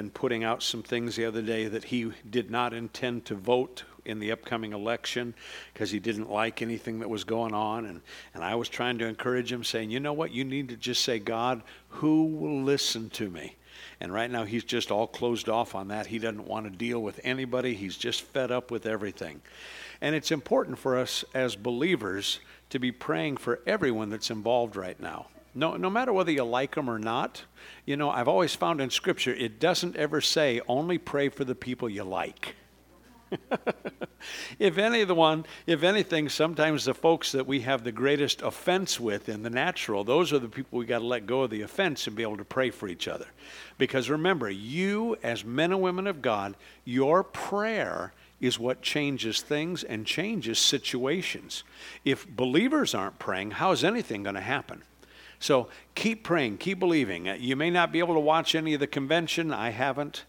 And putting out some things the other day that he did not intend to vote in the upcoming election because he didn't like anything that was going on. And, and I was trying to encourage him, saying, you know what, you need to just say, God, who will listen to me? And right now he's just all closed off on that. He doesn't want to deal with anybody, he's just fed up with everything. And it's important for us as believers to be praying for everyone that's involved right now. No, no matter whether you like them or not, you know, I've always found in Scripture it doesn't ever say only pray for the people you like. if any of the one, if anything, sometimes the folks that we have the greatest offense with in the natural, those are the people we got to let go of the offense and be able to pray for each other. Because remember, you as men and women of God, your prayer is what changes things and changes situations. If believers aren't praying, how is anything going to happen? So keep praying, keep believing. Uh, you may not be able to watch any of the convention. I haven't.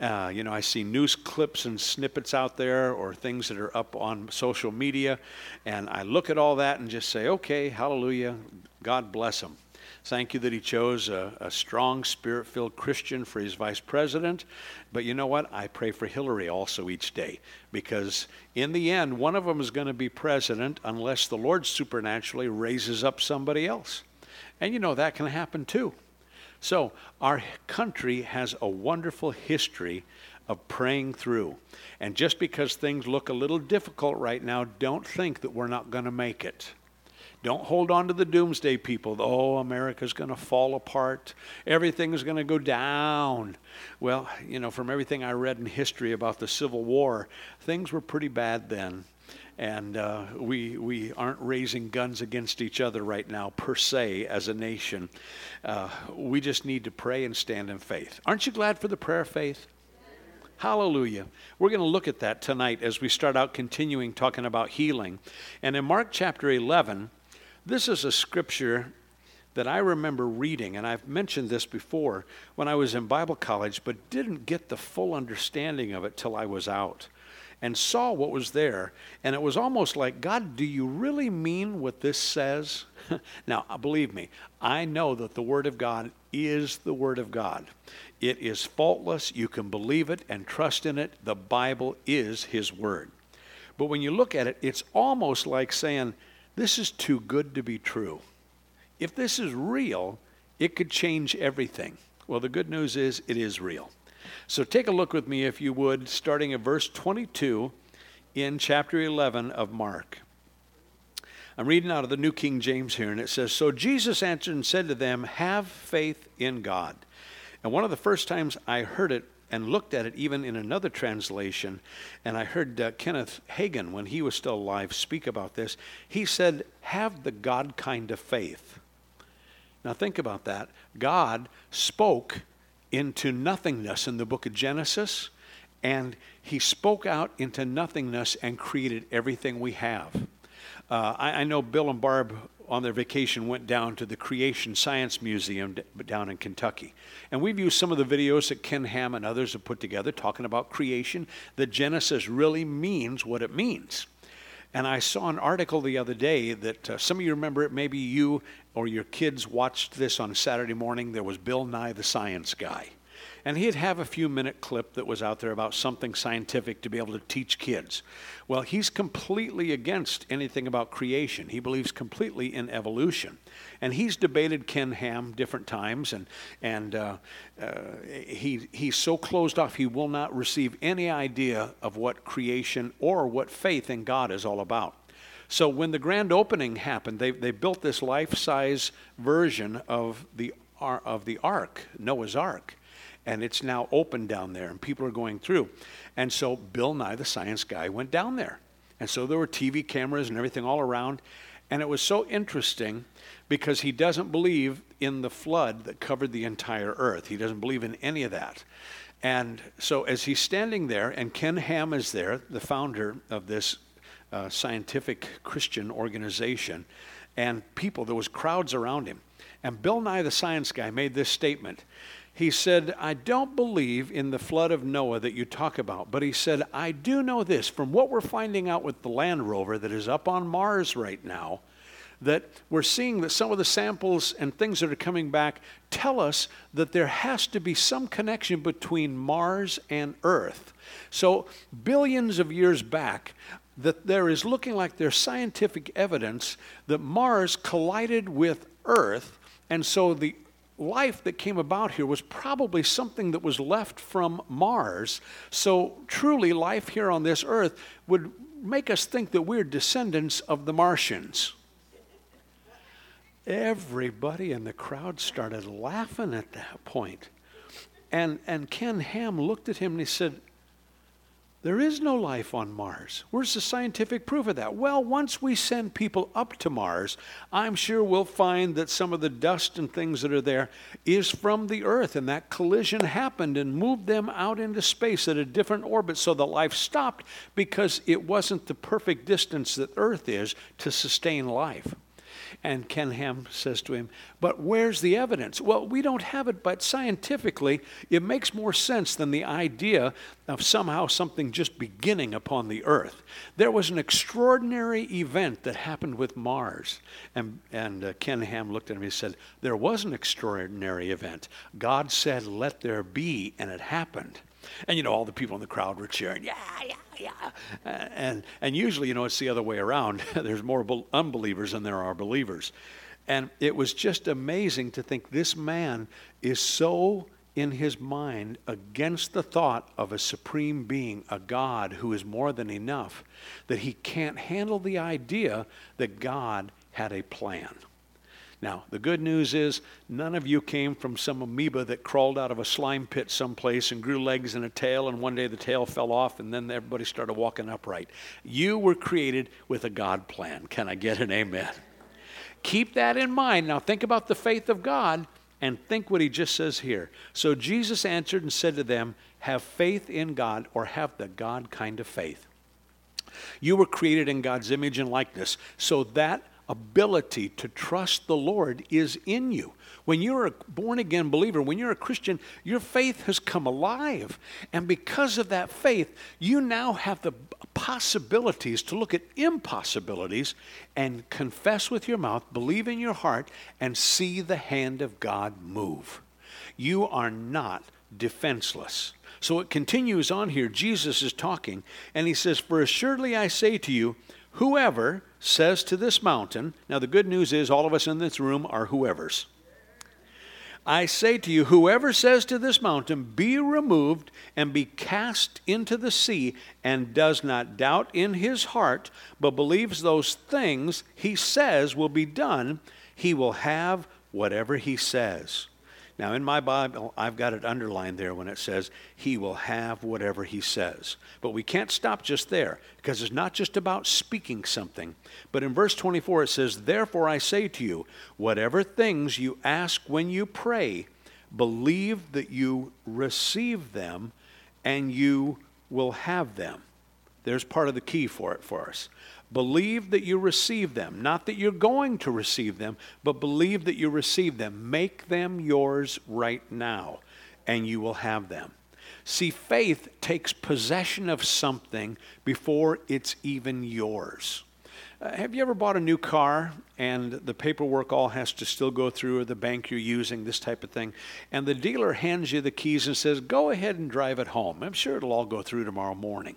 Uh, you know, I see news clips and snippets out there or things that are up on social media, and I look at all that and just say, okay, hallelujah, God bless him. Thank you that he chose a, a strong, spirit filled Christian for his vice president. But you know what? I pray for Hillary also each day because in the end, one of them is going to be president unless the Lord supernaturally raises up somebody else. And you know that can happen too. So, our country has a wonderful history of praying through. And just because things look a little difficult right now, don't think that we're not going to make it. Don't hold on to the doomsday people. Oh, America's going to fall apart. Everything's going to go down. Well, you know, from everything I read in history about the Civil War, things were pretty bad then and uh, we, we aren't raising guns against each other right now, per se, as a nation. Uh, we just need to pray and stand in faith. Aren't you glad for the prayer of faith? Hallelujah. We're going to look at that tonight as we start out continuing talking about healing. And in Mark chapter 11, this is a scripture that I remember reading, and I've mentioned this before when I was in Bible college, but didn't get the full understanding of it till I was out and saw what was there. And it was almost like, God, do you really mean what this says? now, uh, believe me, I know that the Word of God is the Word of God. It is faultless. You can believe it and trust in it. The Bible is His Word. But when you look at it, it's almost like saying, This is too good to be true. If this is real, it could change everything. Well, the good news is it is real. So take a look with me, if you would, starting at verse 22 in chapter 11 of Mark. I'm reading out of the New King James here, and it says So Jesus answered and said to them, Have faith in God. And one of the first times I heard it and looked at it even in another translation, and I heard uh, Kenneth Hagin, when he was still alive, speak about this. He said, Have the God kind of faith. Now think about that. God spoke into nothingness in the book of Genesis, and he spoke out into nothingness and created everything we have. Uh, I, I, know Bill and Barb on their vacation went down to the Creation Science Museum down in Kentucky. And we've used some of the videos that Ken Ham and others have put together talking about creation, that Genesis really means what it means. And I saw an article the other day that uh, some of you remember it, maybe you or your kids watched this on Saturday morning. There was Bill Nye the Science Guy. And he'd have a few minute clip that was out there about something scientific to be able to teach kids. Well, he's completely against anything about creation. He believes completely in evolution. And he's debated Ken Ham different times, and, and uh, uh, he, he's so closed off he will not receive any idea of what creation or what faith in God is all about. So when the grand opening happened, they, they built this life-size version of the, of the ark, Noah's Ark and it's now open down there, and people are going through. And so Bill Nye, the science guy, went down there. And so there were TV cameras and everything all around. And it was so interesting because he doesn't believe in the flood that covered the entire earth. He doesn't believe in any of that. And so as he's standing there, and Ken Ham is there, the founder of this uh, scientific Christian organization, and people, there was crowds around him. And Bill Nye, the science guy, made this statement. He said, I don't believe in the flood of Noah that you talk about, but he said, I do know this from what we're finding out with the land rover that is up on Mars right now, that we're seeing that some of the samples and things that are coming back tell us that there has to be some connection between Mars and Earth. So, billions of years back, that there is looking like there's scientific evidence that Mars collided with Earth, and so the life that came about here was probably something that was left from Mars. So, truly, life here on this earth would make us think that we're descendants of the Martians. Everybody in the crowd started laughing at that point. And, and Ken Ham looked at him and he said, there is no life on Mars. Where's the scientific proof of that? Well, once we send people up to Mars, I'm sure we'll find that some of the dust and things that are there is from the Earth, and that collision happened and moved them out into space at a different orbit, so the life stopped because it wasn't the perfect distance that Earth is to sustain life. And Ken Ham says to him, But where's the evidence? Well, we don't have it, but scientifically, it makes more sense than the idea of somehow something just beginning upon the earth. There was an extraordinary event that happened with Mars. And, and uh, Ken Ham looked at him and he said, There was an extraordinary event. God said, Let there be, and it happened. And you know, all the people in the crowd were cheering, yeah, yeah, yeah. And, and usually, you know, it's the other way around. There's more unbelievers than there are believers. And it was just amazing to think this man is so in his mind against the thought of a supreme being, a God who is more than enough, that he can't handle the idea that God had a plan. Now, the good news is none of you came from some amoeba that crawled out of a slime pit someplace and grew legs and a tail, and one day the tail fell off, and then everybody started walking upright. You were created with a God plan. Can I get an amen? Keep that in mind. Now, think about the faith of God and think what he just says here. So Jesus answered and said to them, Have faith in God or have the God kind of faith. You were created in God's image and likeness, so that ability to trust the Lord is in you. When you're a born again believer, when you're a Christian, your faith has come alive. And because of that faith, you now have the possibilities to look at impossibilities and confess with your mouth, believe in your heart, and see the hand of God move. You are not defenseless. So it continues on here. Jesus is talking, and he says, For assuredly I say to you, whoever says to this mountain, now the good news is all of us in this room are whoever's. I say to you, whoever says to this mountain, Be removed and be cast into the sea, and does not doubt in his heart, but believes those things he says will be done, he will have whatever he says. Now, in my Bible, I've got it underlined there when it says, He will have whatever He says. But we can't stop just there because it's not just about speaking something. But in verse 24, it says, Therefore I say to you, whatever things you ask when you pray, believe that you receive them and you will have them. There's part of the key for it for us. Believe that you receive them. Not that you're going to receive them, but believe that you receive them. Make them yours right now, and you will have them. See, faith takes possession of something before it's even yours. Uh, have you ever bought a new car and the paperwork all has to still go through the bank you're using, this type of thing, and the dealer hands you the keys and says, Go ahead and drive it home. I'm sure it'll all go through tomorrow morning.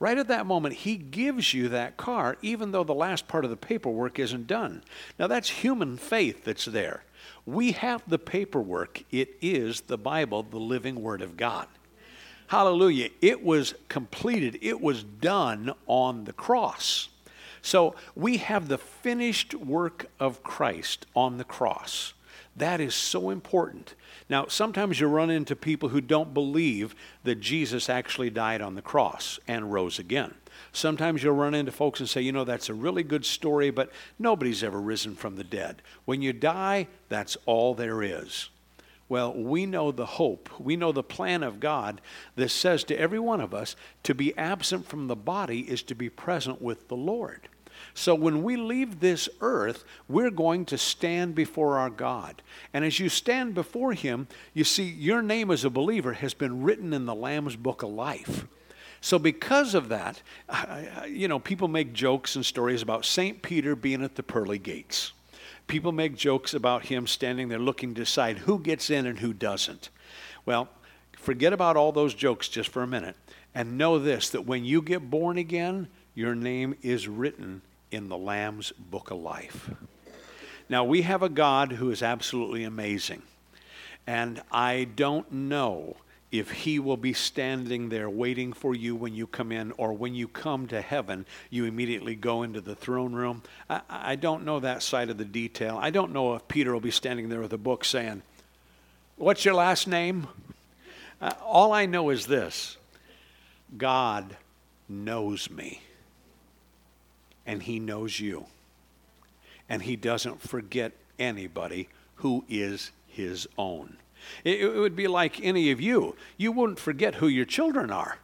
Right at that moment, he gives you that car, even though the last part of the paperwork isn't done. Now, that's human faith that's there. We have the paperwork. It is the Bible, the living Word of God. Hallelujah. It was completed, it was done on the cross. So we have the finished work of Christ on the cross. That is so important. Now, sometimes you run into people who don't believe that Jesus actually died on the cross and rose again. Sometimes you'll run into folks and say, you know, that's a really good story, but nobody's ever risen from the dead. When you die, that's all there is. Well, we know the hope, we know the plan of God that says to every one of us to be absent from the body is to be present with the Lord. So when we leave this earth, we're going to stand before our God. And as you stand before Him, you see, your name as a believer has been written in the Lamb's Book of Life. So, because of that, you know, people make jokes and stories about St. Peter being at the pearly gates. People make jokes about him standing there looking to decide who gets in and who doesn't. Well, forget about all those jokes just for a minute and know this that when you get born again, your name is written in the Lamb's book of life. Now, we have a God who is absolutely amazing. And I don't know if he will be standing there waiting for you when you come in, or when you come to heaven, you immediately go into the throne room. I, I, don't know that side of the detail. I don't know if Peter will be standing there with a book saying, What's your last name? Uh, all I know is this God knows me, and he knows you, and he doesn't forget anybody who is his own. It, it would be like any of you. You wouldn't forget who your children are.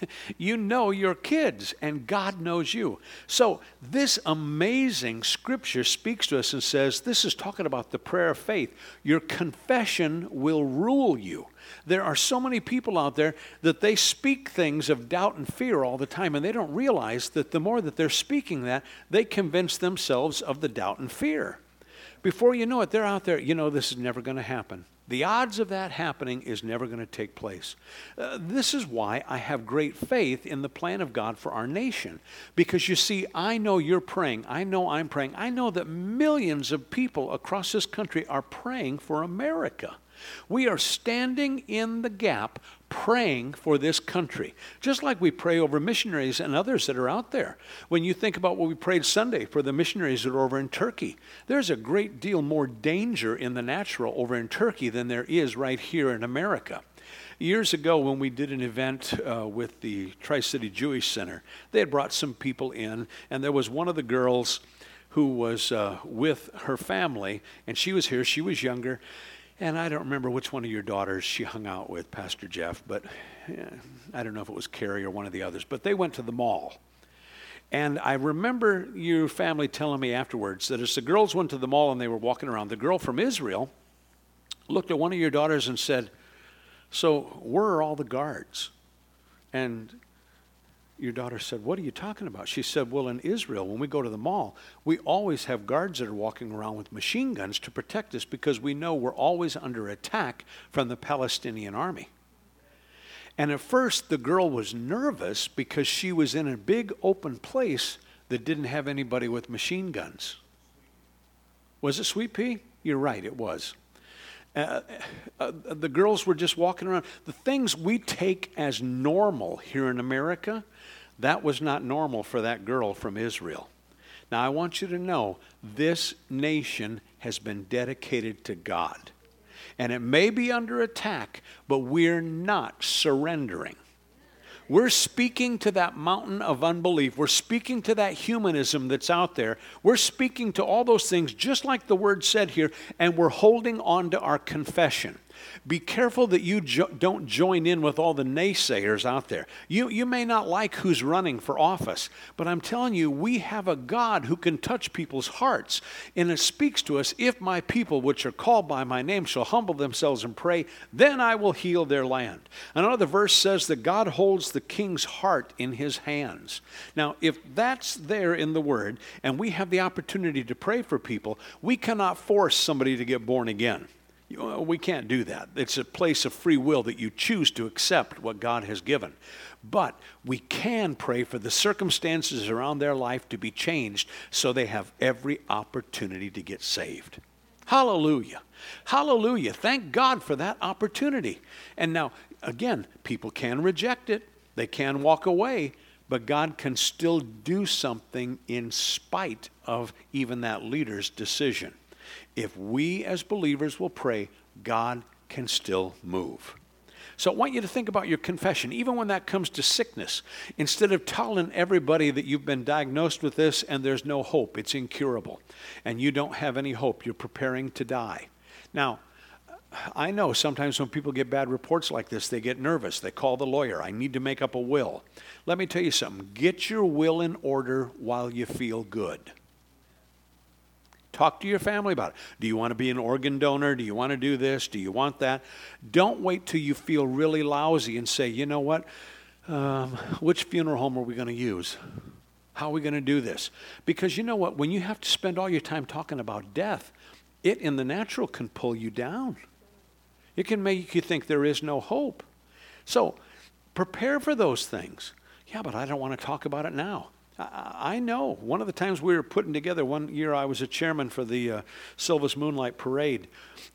you know your kids, and God knows you. So, this amazing scripture speaks to us and says this is talking about the prayer of faith. Your confession will rule you. There are so many people out there that they speak things of doubt and fear all the time, and they don't realize that the more that they're speaking that, they convince themselves of the doubt and fear. Before you know it, they're out there, you know, this is never going to happen. The odds of that happening is never going to take place. Uh, this is why I have great faith in the plan of God for our nation. Because you see, I know you're praying. I know I'm praying. I know that millions of people across this country are praying for America. We are standing in the gap praying for this country, just like we pray over missionaries and others that are out there. When you think about what we prayed Sunday for the missionaries that are over in Turkey, there's a great deal more danger in the natural over in Turkey than there is right here in America. Years ago, when we did an event uh, with the Tri City Jewish Center, they had brought some people in, and there was one of the girls who was uh, with her family, and she was here, she was younger and I don't remember which one of your daughters she hung out with, Pastor Jeff, but yeah, I don't know if it was Carrie or one of the others, but they went to the mall. And I remember your family telling me afterwards that as the girls went to the mall and they were walking around, the girl from Israel looked at one of your daughters and said, So, where are all the guards? And your daughter said, What are you talking about? She said, Well, in Israel, when we go to the mall, we always have guards that are walking around with machine guns to protect us because we know we're always under attack from the Palestinian army. And at first, the girl was nervous because she was in a big open place that didn't have anybody with machine guns. Was it Sweet Pea? You're right, it was. Uh, uh, the girls were just walking around. The things we take as normal here in America, that was not normal for that girl from Israel. Now, I want you to know this nation has been dedicated to God. And it may be under attack, but we're not surrendering. We're speaking to that mountain of unbelief. We're speaking to that humanism that's out there. We're speaking to all those things, just like the word said here, and we're holding on to our confession. Be careful that you jo- don't join in with all the naysayers out there. You, you may not like who's running for office, but I'm telling you, we have a God who can touch people's hearts. And it speaks to us if my people, which are called by my name, shall humble themselves and pray, then I will heal their land. Another verse says that God holds the king's heart in his hands. Now, if that's there in the word, and we have the opportunity to pray for people, we cannot force somebody to get born again. We can't do that. It's a place of free will that you choose to accept what God has given. But we can pray for the circumstances around their life to be changed so they have every opportunity to get saved. Hallelujah. Hallelujah. Thank God for that opportunity. And now, again, people can reject it, they can walk away, but God can still do something in spite of even that leader's decision. If we as believers will pray, God can still move. So I want you to think about your confession, even when that comes to sickness. Instead of telling everybody that you've been diagnosed with this and there's no hope, it's incurable, and you don't have any hope, you're preparing to die. Now, I know sometimes when people get bad reports like this, they get nervous. They call the lawyer. I need to make up a will. Let me tell you something get your will in order while you feel good. Talk to your family about it. Do you want to be an organ donor? Do you want to do this? Do you want that? Don't wait till you feel really lousy and say, you know what? Um, which funeral home are we going to use? How are we going to do this? Because you know what? When you have to spend all your time talking about death, it in the natural can pull you down. It can make you think there is no hope. So prepare for those things. Yeah, but I don't want to talk about it now. I know. One of the times we were putting together, one year I was a chairman for the uh, Silvis Moonlight Parade,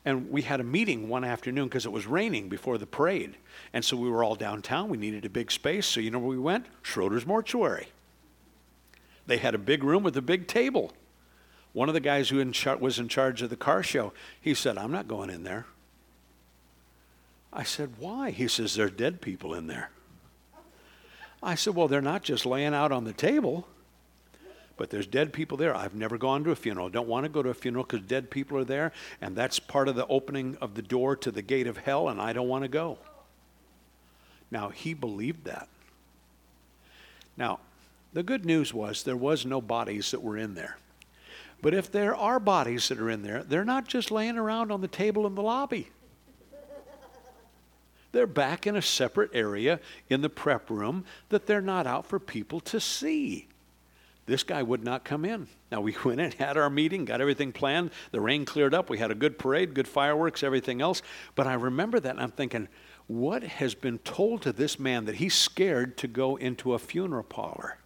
and we had a meeting one afternoon because it was raining before the parade. And so we were all downtown. We needed a big space. So you know where we went? Schroeder's Mortuary. They had a big room with a big table. One of the guys who in char- was in charge of the car show, he said, I'm not going in there. I said, Why? He says, There are dead people in there. I said, Well, they're not just laying out on the table, but there's dead people there. I've never gone to a funeral. I Don't want to go to a funeral because dead people are there, and that's part of the opening of the door to the gate of hell, and I don't want to go. Now, he believed that. Now, the good news was there was no bodies that were in there. But if there are bodies that are in there, they're not just laying around on the table in the lobby. They're back in a separate area in the prep room that they're not out for people to see. This guy would not come in. Now, we went in, had our meeting, got everything planned. The rain cleared up. We had a good parade, good fireworks, everything else. But I remember that and I'm thinking, what has been told to this man that he's scared to go into a funeral parlor?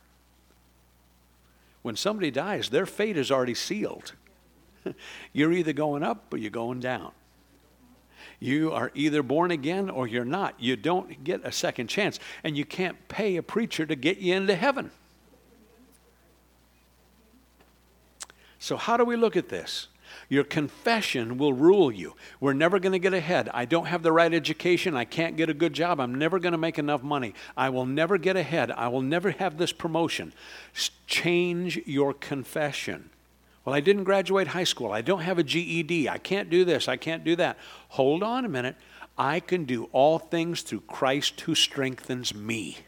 When somebody dies, their fate is already sealed. you're either going up or you're going down. You are either born again or you're not. You don't get a second chance. And you can't pay a preacher to get you into heaven. So, how do we look at this? Your confession will rule you. We're never going to get ahead. I don't have the right education. I can't get a good job. I'm never going to make enough money. I will never get ahead. I will never have this promotion. Change your confession. Well, I didn't graduate high school. I don't have a GED. I can't do this. I can't do that. Hold on a minute. I can do all things through Christ who strengthens me.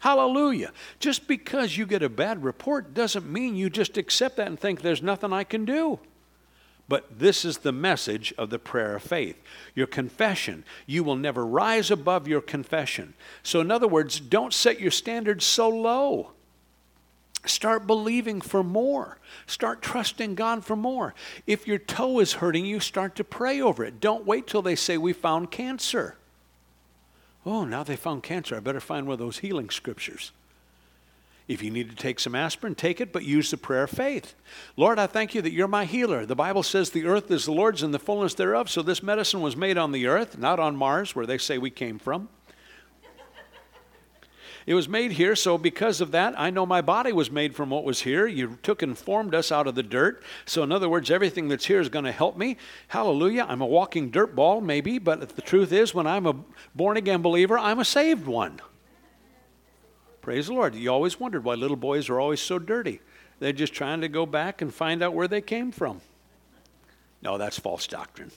Hallelujah. Just because you get a bad report doesn't mean you just accept that and think there's nothing I can do. But this is the message of the prayer of faith. Your confession, you will never rise above your confession. So, in other words, don't set your standards so low. Start believing for more. Start trusting God for more. If your toe is hurting you, start to pray over it. Don't wait till they say, We found cancer. Oh, now they found cancer. I better find one of those healing scriptures. If you need to take some aspirin, take it, but use the prayer of faith. Lord, I thank you that you're my healer. The Bible says the earth is the Lord's and the fullness thereof. So this medicine was made on the earth, not on Mars, where they say we came from. It was made here, so because of that, I know my body was made from what was here. You took and formed us out of the dirt. So, in other words, everything that's here is going to help me. Hallelujah. I'm a walking dirt ball, maybe, but the truth is, when I'm a born again believer, I'm a saved one. Praise the Lord. You always wondered why little boys are always so dirty. They're just trying to go back and find out where they came from. No, that's false doctrine.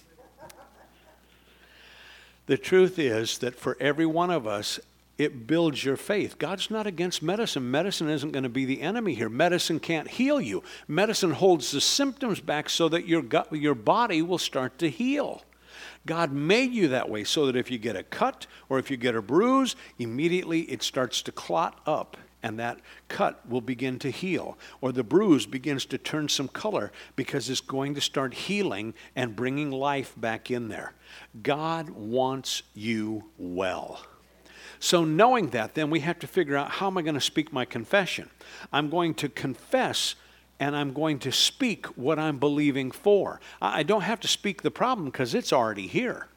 The truth is that for every one of us, it builds your faith. God's not against medicine. Medicine isn't going to be the enemy here. Medicine can't heal you. Medicine holds the symptoms back so that your, gut, your body will start to heal. God made you that way so that if you get a cut or if you get a bruise, immediately it starts to clot up and that cut will begin to heal. Or the bruise begins to turn some color because it's going to start healing and bringing life back in there. God wants you well. So, knowing that, then we have to figure out how am I going to speak my confession? I'm going to confess and I'm going to speak what I'm believing for. I don't have to speak the problem because it's already here.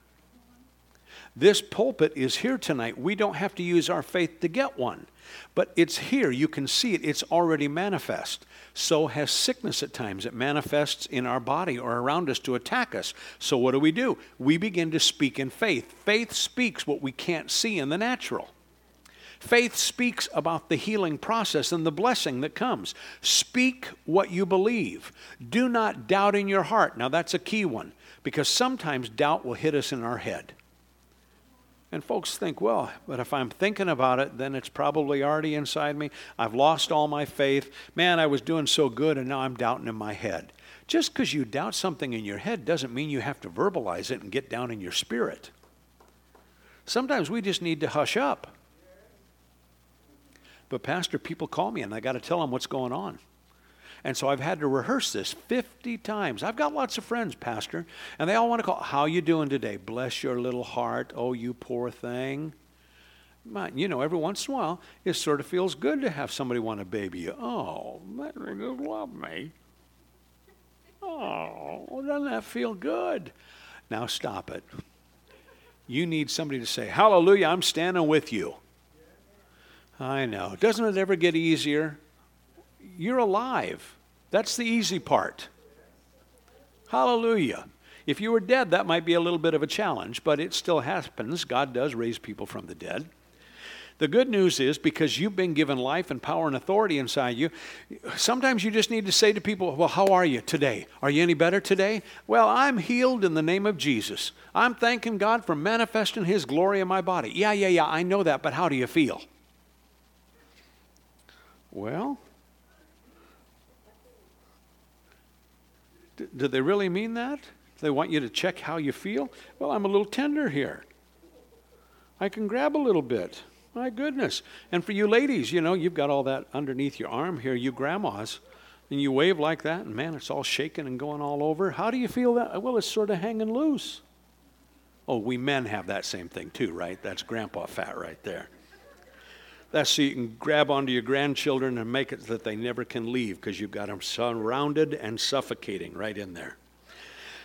This pulpit is here tonight. We don't have to use our faith to get one, but it's here. You can see it, it's already manifest. So has sickness at times. It manifests in our body or around us to attack us. So what do we do? We begin to speak in faith. Faith speaks what we can't see in the natural. Faith speaks about the healing process and the blessing that comes. Speak what you believe. Do not doubt in your heart. Now, that's a key one because sometimes doubt will hit us in our head. And folks think, well, but if I'm thinking about it, then it's probably already inside me. I've lost all my faith. Man, I was doing so good, and now I'm doubting in my head. Just because you doubt something in your head doesn't mean you have to verbalize it and get down in your spirit. Sometimes we just need to hush up. But, Pastor, people call me and I got to tell them what's going on. And so I've had to rehearse this 50 times. I've got lots of friends, Pastor, and they all want to call, How you doing today? Bless your little heart. Oh, you poor thing. You know, every once in a while, it sort of feels good to have somebody want to baby you. Oh, that just love me. Oh, doesn't that feel good? Now stop it. You need somebody to say, Hallelujah, I'm standing with you. I know. Doesn't it ever get easier? You're alive. That's the easy part. Hallelujah. If you were dead, that might be a little bit of a challenge, but it still happens. God does raise people from the dead. The good news is because you've been given life and power and authority inside you, sometimes you just need to say to people, Well, how are you today? Are you any better today? Well, I'm healed in the name of Jesus. I'm thanking God for manifesting His glory in my body. Yeah, yeah, yeah, I know that, but how do you feel? Well, do they really mean that? They want you to check how you feel? Well, I'm a little tender here. I can grab a little bit. My goodness. And for you ladies, you know, you've got all that underneath your arm here, you grandmas, and you wave like that, and man, it's all shaking and going all over. How do you feel that? Well, it's sort of hanging loose. Oh, we men have that same thing too, right? That's grandpa fat right there. That's so you can grab onto your grandchildren and make it that they never can leave because you've got them surrounded and suffocating right in there.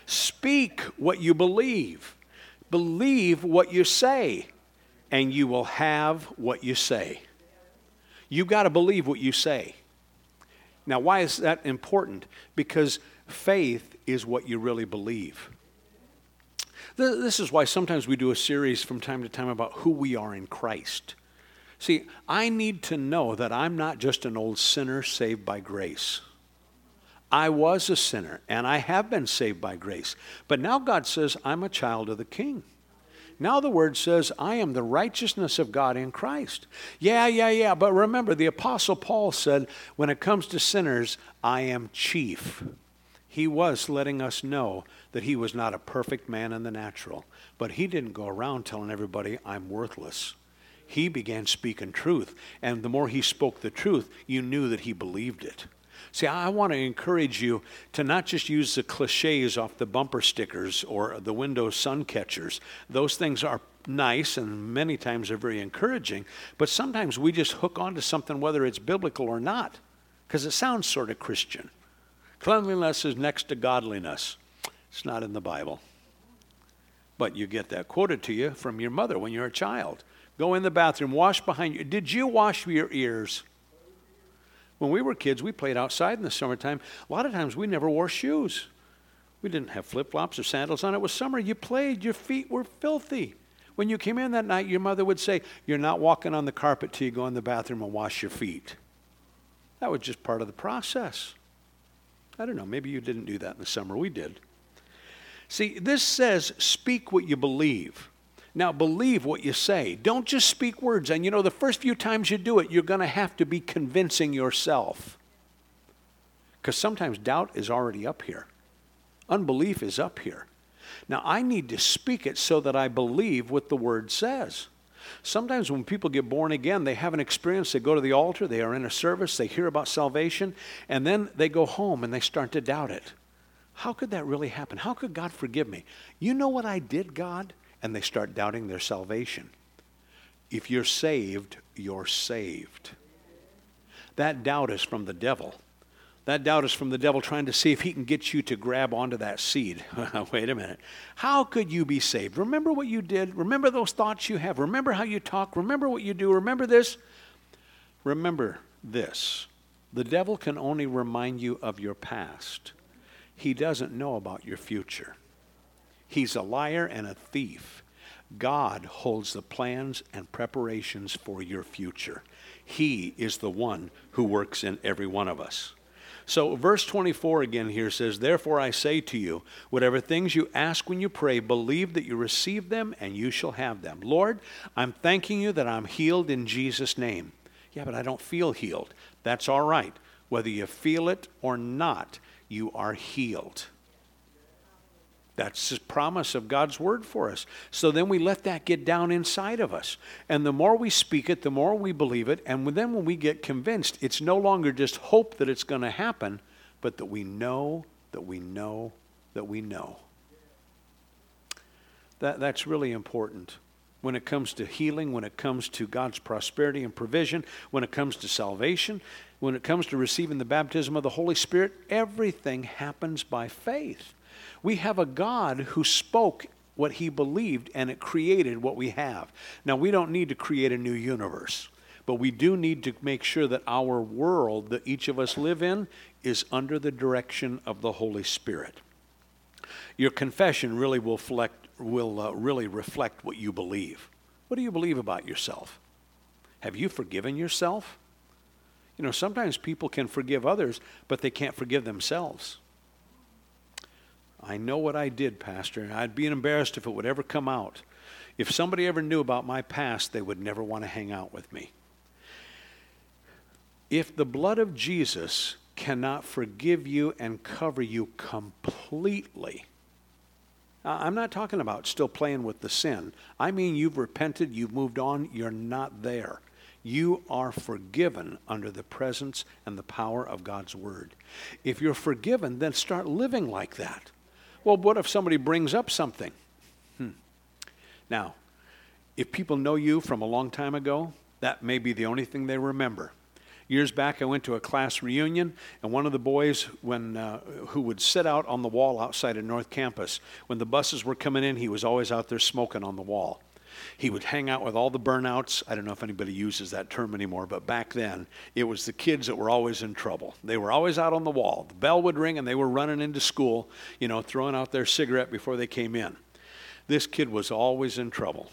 Speak what you believe, believe what you say, and you will have what you say. You've got to believe what you say. Now, why is that important? Because faith is what you really believe. This is why sometimes we do a series from time to time about who we are in Christ. See, I need to know that I'm not just an old sinner saved by grace. I was a sinner and I have been saved by grace. But now God says, I'm a child of the King. Now the word says, I am the righteousness of God in Christ. Yeah, yeah, yeah. But remember, the Apostle Paul said, when it comes to sinners, I am chief. He was letting us know that he was not a perfect man in the natural. But he didn't go around telling everybody, I'm worthless he began speaking truth. And the more he spoke the truth, you knew that he believed it. See, I want to encourage you to not just use the cliches off the bumper stickers or the window sun catchers. Those things are nice and many times are very encouraging, but sometimes we just hook onto something whether it's biblical or not because it sounds sort of Christian. Cleanliness is next to godliness. It's not in the Bible. But you get that quoted to you from your mother when you're a child. Go in the bathroom, wash behind you. Did you wash your ears? When we were kids, we played outside in the summertime. A lot of times we never wore shoes. We didn't have flip flops or sandals on. It was summer. You played, your feet were filthy. When you came in that night, your mother would say, You're not walking on the carpet till you go in the bathroom and wash your feet. That was just part of the process. I don't know, maybe you didn't do that in the summer. We did. See, this says, Speak what you believe. Now, believe what you say. Don't just speak words. And you know, the first few times you do it, you're going to have to be convincing yourself. Because sometimes doubt is already up here, unbelief is up here. Now, I need to speak it so that I believe what the word says. Sometimes when people get born again, they have an experience. They go to the altar, they are in a service, they hear about salvation, and then they go home and they start to doubt it. How could that really happen? How could God forgive me? You know what I did, God? And they start doubting their salvation. If you're saved, you're saved. That doubt is from the devil. That doubt is from the devil trying to see if he can get you to grab onto that seed. Wait a minute. How could you be saved? Remember what you did. Remember those thoughts you have. Remember how you talk. Remember what you do. Remember this. Remember this. The devil can only remind you of your past, he doesn't know about your future. He's a liar and a thief. God holds the plans and preparations for your future. He is the one who works in every one of us. So, verse 24 again here says, Therefore I say to you, whatever things you ask when you pray, believe that you receive them and you shall have them. Lord, I'm thanking you that I'm healed in Jesus' name. Yeah, but I don't feel healed. That's all right. Whether you feel it or not, you are healed. That's the promise of God's word for us. So then we let that get down inside of us. And the more we speak it, the more we believe it. And then when we get convinced, it's no longer just hope that it's going to happen, but that we know, that we know, that we know. That, that's really important when it comes to healing, when it comes to God's prosperity and provision, when it comes to salvation, when it comes to receiving the baptism of the Holy Spirit. Everything happens by faith. We have a God who spoke what he believed and it created what we have. Now, we don't need to create a new universe, but we do need to make sure that our world that each of us live in is under the direction of the Holy Spirit. Your confession really will, reflect, will uh, really reflect what you believe. What do you believe about yourself? Have you forgiven yourself? You know, sometimes people can forgive others, but they can't forgive themselves. I know what I did, Pastor, and I'd be embarrassed if it would ever come out. If somebody ever knew about my past, they would never want to hang out with me. If the blood of Jesus cannot forgive you and cover you completely, I'm not talking about still playing with the sin. I mean, you've repented, you've moved on, you're not there. You are forgiven under the presence and the power of God's Word. If you're forgiven, then start living like that. Well, what if somebody brings up something? Hmm. Now, if people know you from a long time ago, that may be the only thing they remember. Years back, I went to a class reunion, and one of the boys, when uh, who would sit out on the wall outside of North Campus, when the buses were coming in, he was always out there smoking on the wall. He would hang out with all the burnouts. I don't know if anybody uses that term anymore, but back then it was the kids that were always in trouble. They were always out on the wall. The bell would ring and they were running into school, you know, throwing out their cigarette before they came in. This kid was always in trouble.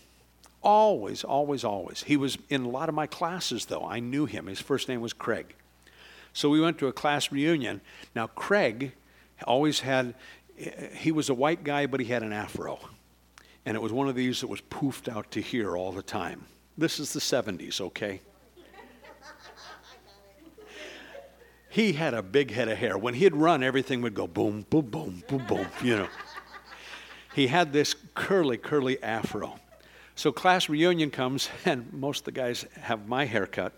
Always, always, always. He was in a lot of my classes, though. I knew him. His first name was Craig. So we went to a class reunion. Now, Craig always had, he was a white guy, but he had an afro and it was one of these that was poofed out to here all the time. This is the 70s, okay? he had a big head of hair. When he'd run, everything would go boom, boom, boom, boom, boom, you know. he had this curly, curly afro. So class reunion comes, and most of the guys have my haircut.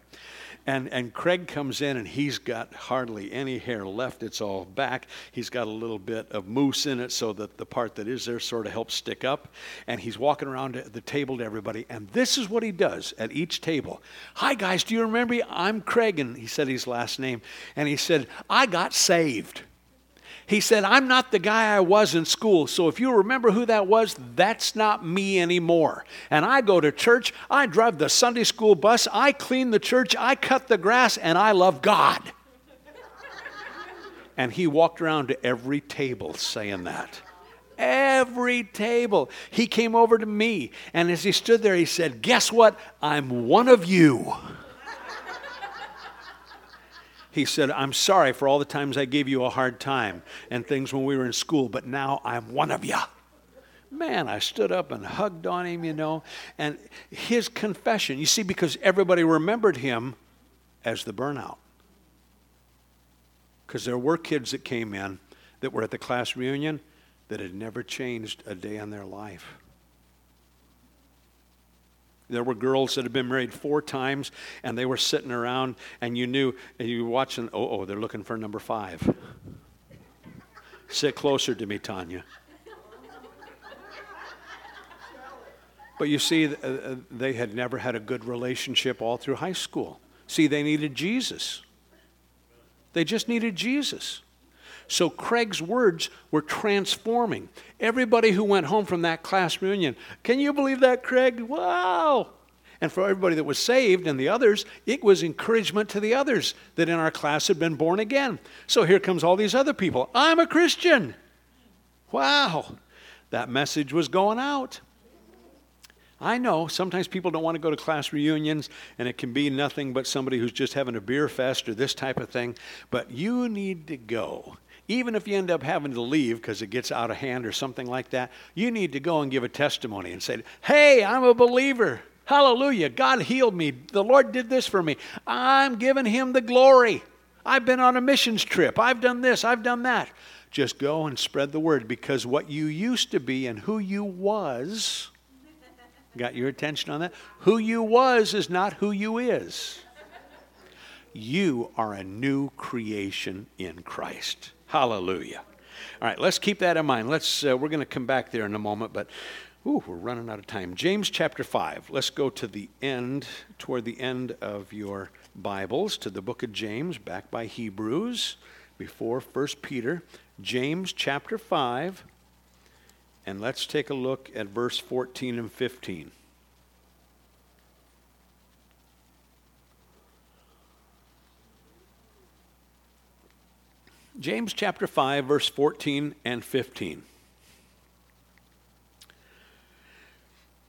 And, and Craig comes in and he's got hardly any hair left. It's all back. He's got a little bit of mousse in it so that the part that is there sort of helps stick up. And he's walking around the table to everybody. And this is what he does at each table. Hi, guys, do you remember me? I'm Craig. And he said his last name. And he said, I got saved. He said, I'm not the guy I was in school. So if you remember who that was, that's not me anymore. And I go to church, I drive the Sunday school bus, I clean the church, I cut the grass, and I love God. and he walked around to every table saying that. Every table. He came over to me, and as he stood there, he said, Guess what? I'm one of you he said, I'm sorry for all the times I gave you a hard time and things when we were in school, but now I'm one of you. Man, I stood up and hugged on him, you know. And his confession, you see, because everybody remembered him as the burnout. Because there were kids that came in that were at the class reunion that had never changed a day in their life. There were girls that had been married four times, and they were sitting around, and you knew, and you were watching, oh, oh, they're looking for number five. Sit closer to me, Tanya. But you see, uh, uh, they had never had a good relationship all through high school. See, they needed Jesus. They just needed Jesus. So Craig's words were transforming. Everybody who went home from that class reunion, can you believe that, Craig? Wow! And for everybody that was saved and the others, it was encouragement to the others that in our class had been born again. So here comes all these other people. I'm a Christian. Wow. That message was going out. I know sometimes people don't want to go to class reunions and it can be nothing but somebody who's just having a beer fest or this type of thing, but you need to go. Even if you end up having to leave because it gets out of hand or something like that, you need to go and give a testimony and say, Hey, I'm a believer. Hallelujah. God healed me. The Lord did this for me. I'm giving him the glory. I've been on a missions trip. I've done this. I've done that. Just go and spread the word because what you used to be and who you was got your attention on that? Who you was is not who you is. You are a new creation in Christ. Hallelujah. All right, let's keep that in mind. Let's uh, we're going to come back there in a moment, but Ooh, we're running out of time. James chapter 5. Let's go to the end, toward the end of your Bibles, to the book of James, back by Hebrews, before 1 Peter. James chapter 5. And let's take a look at verse 14 and 15. James chapter 5, verse 14 and 15.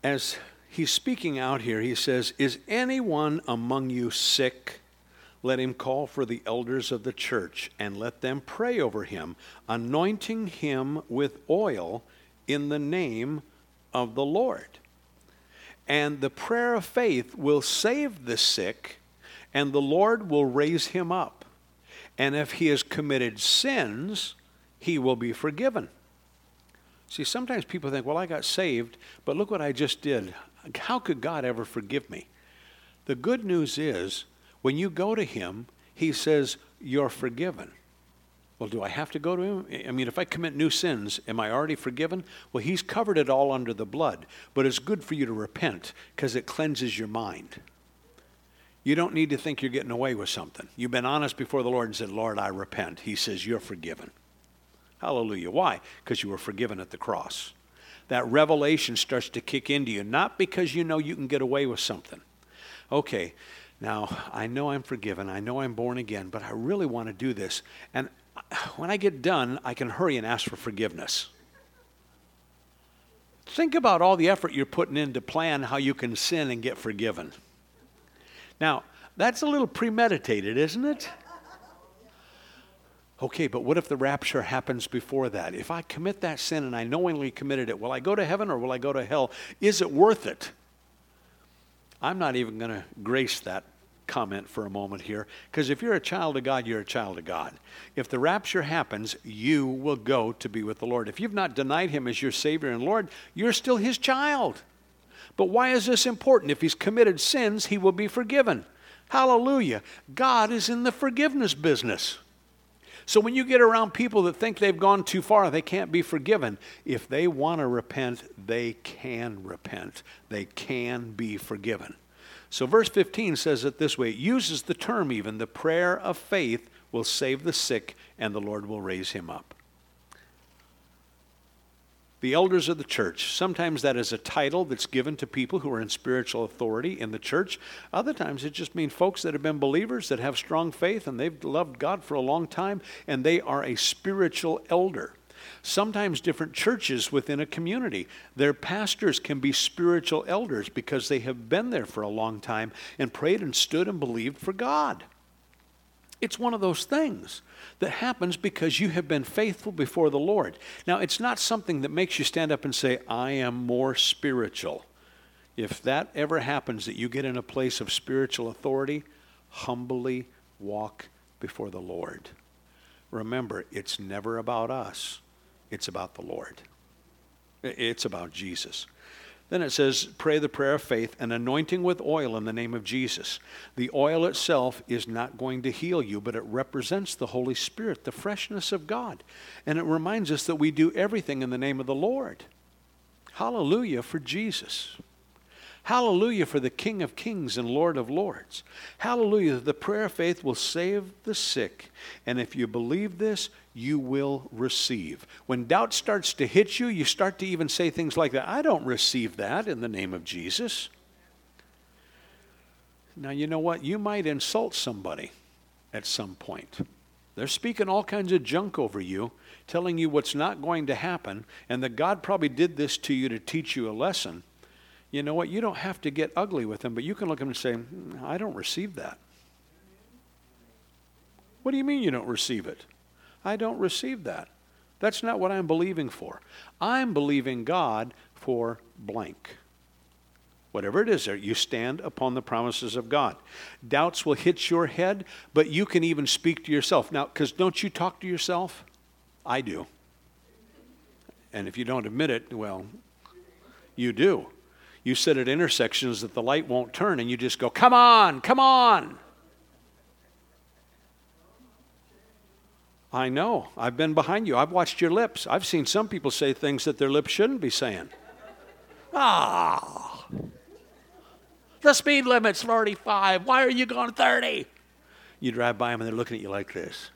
as he's speaking out here, he says, Is anyone among you sick? Let him call for the elders of the church and let them pray over him, anointing him with oil in the name of the Lord. And the prayer of faith will save the sick, and the Lord will raise him up. And if he has committed sins, he will be forgiven. See, sometimes people think, well, I got saved, but look what I just did. How could God ever forgive me? The good news is, when you go to Him, He says, You're forgiven. Well, do I have to go to Him? I mean, if I commit new sins, am I already forgiven? Well, He's covered it all under the blood, but it's good for you to repent because it cleanses your mind. You don't need to think you're getting away with something. You've been honest before the Lord and said, Lord, I repent. He says, You're forgiven. Hallelujah. Why? Because you were forgiven at the cross. That revelation starts to kick into you, not because you know you can get away with something. Okay, now I know I'm forgiven, I know I'm born again, but I really want to do this. And when I get done, I can hurry and ask for forgiveness. Think about all the effort you're putting in to plan how you can sin and get forgiven. Now, that's a little premeditated, isn't it? Okay, but what if the rapture happens before that? If I commit that sin and I knowingly committed it, will I go to heaven or will I go to hell? Is it worth it? I'm not even going to grace that comment for a moment here because if you're a child of God, you're a child of God. If the rapture happens, you will go to be with the Lord. If you've not denied Him as your Savior and Lord, you're still His child. But why is this important? If He's committed sins, He will be forgiven. Hallelujah. God is in the forgiveness business. So when you get around people that think they've gone too far, they can't be forgiven. If they want to repent, they can repent. They can be forgiven. So verse 15 says it this way it uses the term even the prayer of faith will save the sick, and the Lord will raise him up the elders of the church. Sometimes that is a title that's given to people who are in spiritual authority in the church. Other times it just means folks that have been believers that have strong faith and they've loved God for a long time and they are a spiritual elder. Sometimes different churches within a community, their pastors can be spiritual elders because they have been there for a long time and prayed and stood and believed for God. It's one of those things that happens because you have been faithful before the Lord. Now, it's not something that makes you stand up and say, I am more spiritual. If that ever happens, that you get in a place of spiritual authority, humbly walk before the Lord. Remember, it's never about us, it's about the Lord. It's about Jesus. Then it says, pray the prayer of faith, and anointing with oil in the name of Jesus. The oil itself is not going to heal you, but it represents the Holy Spirit, the freshness of God. And it reminds us that we do everything in the name of the Lord. Hallelujah for Jesus. Hallelujah for the King of Kings and Lord of Lords. Hallelujah. The prayer of faith will save the sick. And if you believe this, you will receive. When doubt starts to hit you, you start to even say things like that I don't receive that in the name of Jesus. Now, you know what? You might insult somebody at some point. They're speaking all kinds of junk over you, telling you what's not going to happen, and that God probably did this to you to teach you a lesson you know what? You don't have to get ugly with them, but you can look at them and say, hmm, I don't receive that. What do you mean you don't receive it? I don't receive that. That's not what I'm believing for. I'm believing God for blank. Whatever it is there, you stand upon the promises of God. Doubts will hit your head, but you can even speak to yourself. Now, because don't you talk to yourself? I do. And if you don't admit it, well, you do. You sit at intersections that the light won't turn and you just go, come on, come on. I know. I've been behind you. I've watched your lips. I've seen some people say things that their lips shouldn't be saying. Ah. The speed limit's 45. Why are you going 30? You drive by them and they're looking at you like this.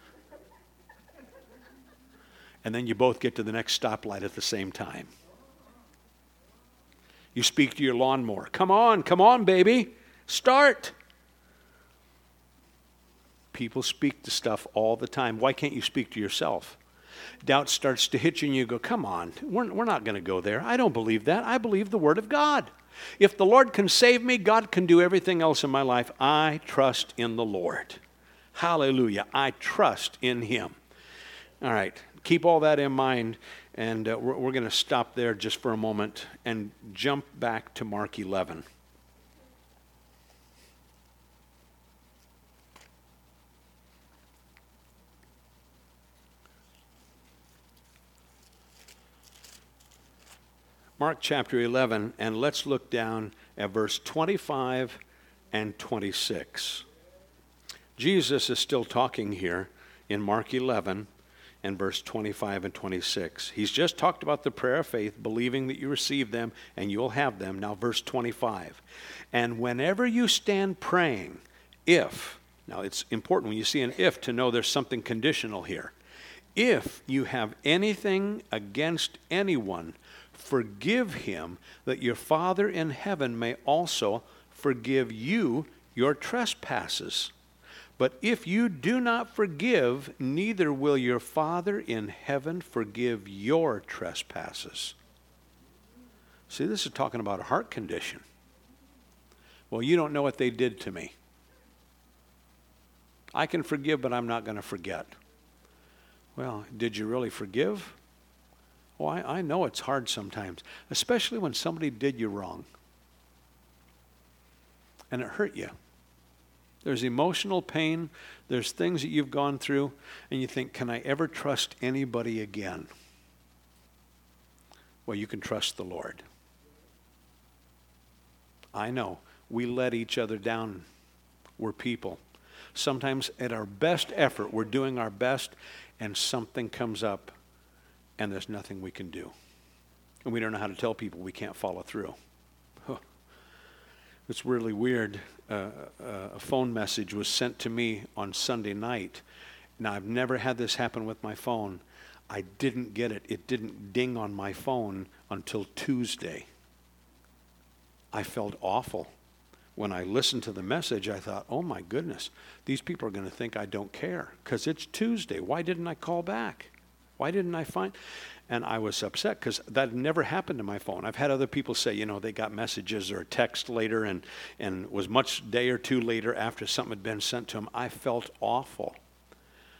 And then you both get to the next stoplight at the same time. You speak to your lawnmower. Come on, come on, baby. Start. People speak to stuff all the time. Why can't you speak to yourself? Doubt starts to hit you, and you go, Come on, we're, we're not going to go there. I don't believe that. I believe the Word of God. If the Lord can save me, God can do everything else in my life. I trust in the Lord. Hallelujah. I trust in Him. All right, keep all that in mind and uh, we're, we're going to stop there just for a moment and jump back to Mark 11. Mark chapter 11, and let's look down at verse 25 and 26. Jesus is still talking here in Mark 11 and verse 25 and 26. He's just talked about the prayer of faith, believing that you receive them and you'll have them. Now, verse 25. And whenever you stand praying, if, now it's important when you see an if to know there's something conditional here. If you have anything against anyone, forgive him, that your Father in heaven may also forgive you your trespasses. But if you do not forgive, neither will your Father in heaven forgive your trespasses. See, this is talking about a heart condition. Well, you don't know what they did to me. I can forgive, but I'm not going to forget. Well, did you really forgive? Oh, I, I know it's hard sometimes, especially when somebody did you wrong and it hurt you. There's emotional pain. There's things that you've gone through, and you think, can I ever trust anybody again? Well, you can trust the Lord. I know. We let each other down. We're people. Sometimes, at our best effort, we're doing our best, and something comes up, and there's nothing we can do. And we don't know how to tell people we can't follow through. Huh. It's really weird uh, a phone message was sent to me on Sunday night. Now, I've never had this happen with my phone. I didn't get it. It didn't ding on my phone until Tuesday. I felt awful. When I listened to the message, I thought, oh my goodness, these people are going to think I don't care because it's Tuesday. Why didn't I call back? Why didn't I find? And I was upset because that never happened to my phone. I've had other people say, you know, they got messages or text later and, and was much day or two later after something had been sent to them. I felt awful.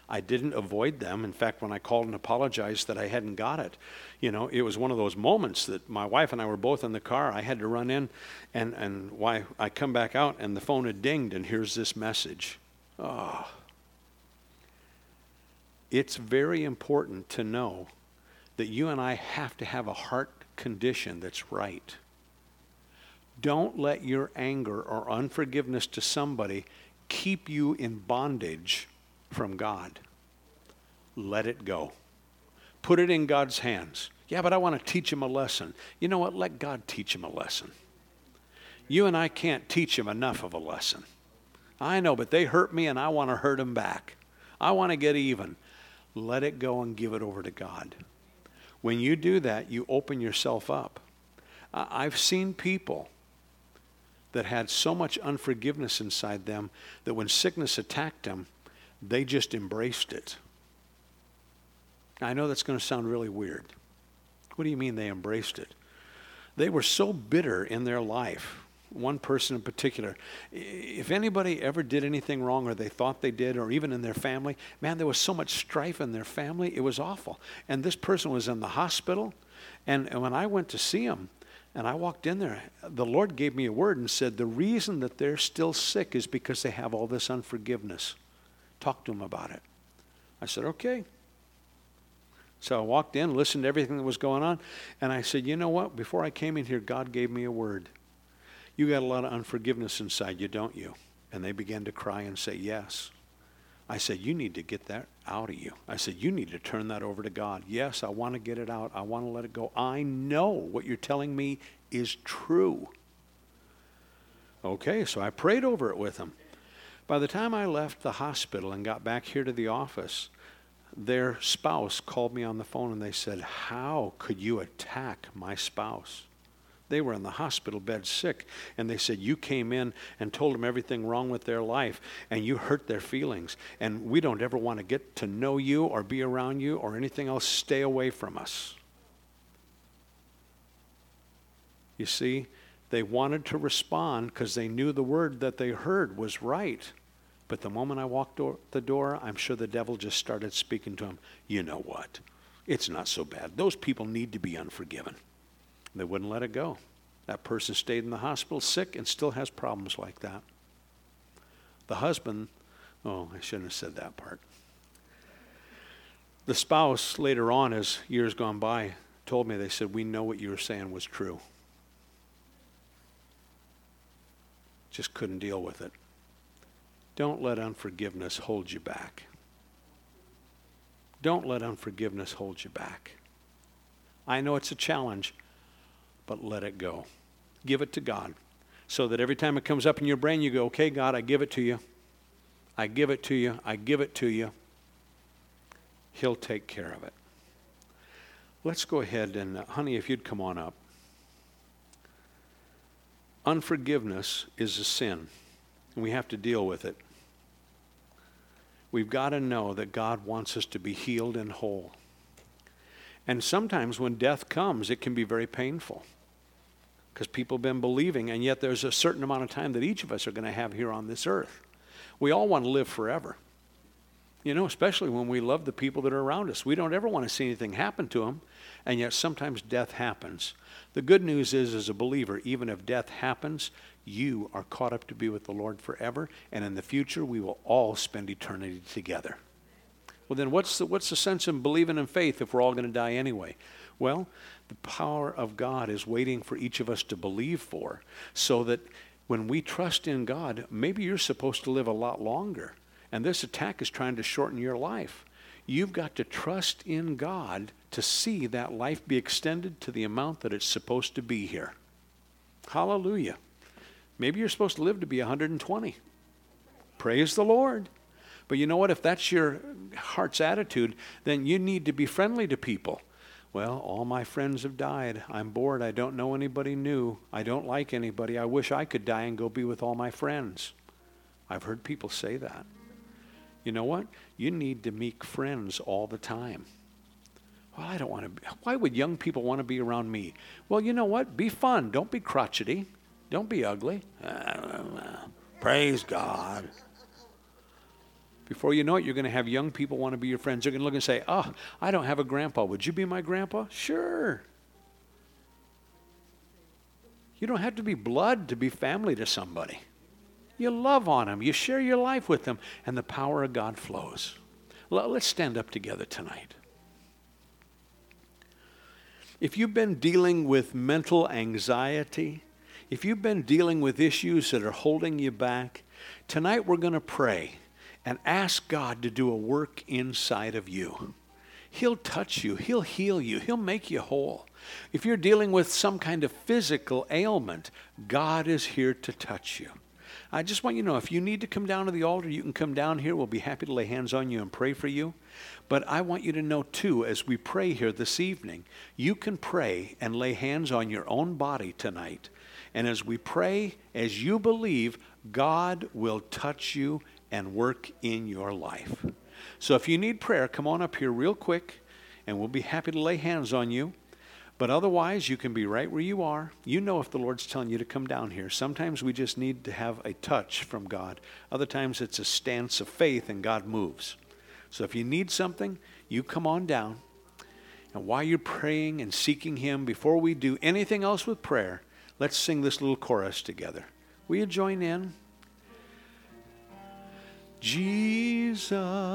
I didn't avoid them. In fact, when I called and apologized that I hadn't got it, you know, it was one of those moments that my wife and I were both in the car. I had to run in, and, and why I come back out, and the phone had dinged, and here's this message. Oh. It's very important to know that you and I have to have a heart condition that's right. Don't let your anger or unforgiveness to somebody keep you in bondage from God. Let it go. Put it in God's hands. Yeah, but I want to teach him a lesson. You know what? Let God teach him a lesson. You and I can't teach him enough of a lesson. I know, but they hurt me and I want to hurt them back. I want to get even. Let it go and give it over to God. When you do that, you open yourself up. I've seen people that had so much unforgiveness inside them that when sickness attacked them, they just embraced it. I know that's going to sound really weird. What do you mean they embraced it? They were so bitter in their life one person in particular. If anybody ever did anything wrong or they thought they did, or even in their family, man, there was so much strife in their family. It was awful. And this person was in the hospital. And, and when I went to see him, and I walked in there, the Lord gave me a word and said, The reason that they're still sick is because they have all this unforgiveness. Talk to them about it. I said, Okay. So I walked in, listened to everything that was going on, and I said, You know what? Before I came in here, God gave me a word. You got a lot of unforgiveness inside you, don't you? And they began to cry and say, Yes. I said, You need to get that out of you. I said, You need to turn that over to God. Yes, I want to get it out. I want to let it go. I know what you're telling me is true. Okay, so I prayed over it with them. By the time I left the hospital and got back here to the office, their spouse called me on the phone and they said, How could you attack my spouse? They were in the hospital bed sick, and they said, You came in and told them everything wrong with their life, and you hurt their feelings. And we don't ever want to get to know you or be around you or anything else. Stay away from us. You see, they wanted to respond because they knew the word that they heard was right. But the moment I walked door, the door, I'm sure the devil just started speaking to him. You know what? It's not so bad. Those people need to be unforgiven. They wouldn't let it go. That person stayed in the hospital sick and still has problems like that. The husband, oh, I shouldn't have said that part. The spouse later on, as years gone by, told me, they said, We know what you were saying was true. Just couldn't deal with it. Don't let unforgiveness hold you back. Don't let unforgiveness hold you back. I know it's a challenge but let it go. Give it to God. So that every time it comes up in your brain, you go, okay, God, I give it to you. I give it to you. I give it to you. He'll take care of it. Let's go ahead and, uh, honey, if you'd come on up. Unforgiveness is a sin, and we have to deal with it. We've got to know that God wants us to be healed and whole. And sometimes when death comes, it can be very painful because people have been believing, and yet there's a certain amount of time that each of us are going to have here on this earth. We all want to live forever. You know, especially when we love the people that are around us. We don't ever want to see anything happen to them, and yet sometimes death happens. The good news is, as a believer, even if death happens, you are caught up to be with the Lord forever, and in the future, we will all spend eternity together. Well, then, what's the, what's the sense in believing in faith if we're all going to die anyway? Well, the power of God is waiting for each of us to believe for, so that when we trust in God, maybe you're supposed to live a lot longer, and this attack is trying to shorten your life. You've got to trust in God to see that life be extended to the amount that it's supposed to be here. Hallelujah. Maybe you're supposed to live to be 120. Praise the Lord. But you know what? If that's your heart's attitude, then you need to be friendly to people. Well, all my friends have died. I'm bored. I don't know anybody new. I don't like anybody. I wish I could die and go be with all my friends. I've heard people say that. You know what? You need to make friends all the time. Well, I don't want to. Be, why would young people want to be around me? Well, you know what? Be fun. Don't be crotchety. Don't be ugly. Praise God. Before you know it, you're going to have young people want to be your friends. They're going to look and say, Oh, I don't have a grandpa. Would you be my grandpa? Sure. You don't have to be blood to be family to somebody. You love on them, you share your life with them, and the power of God flows. Let's stand up together tonight. If you've been dealing with mental anxiety, if you've been dealing with issues that are holding you back, tonight we're going to pray and ask God to do a work inside of you. He'll touch you, He'll heal you, He'll make you whole. If you're dealing with some kind of physical ailment, God is here to touch you. I just want you to know if you need to come down to the altar, you can come down here. We'll be happy to lay hands on you and pray for you. But I want you to know, too, as we pray here this evening, you can pray and lay hands on your own body tonight. And as we pray, as you believe, God will touch you and work in your life. So if you need prayer, come on up here real quick, and we'll be happy to lay hands on you. But otherwise, you can be right where you are. You know if the Lord's telling you to come down here. Sometimes we just need to have a touch from God. Other times it's a stance of faith and God moves. So if you need something, you come on down. And while you're praying and seeking Him, before we do anything else with prayer, let's sing this little chorus together. Will you join in? Jesus.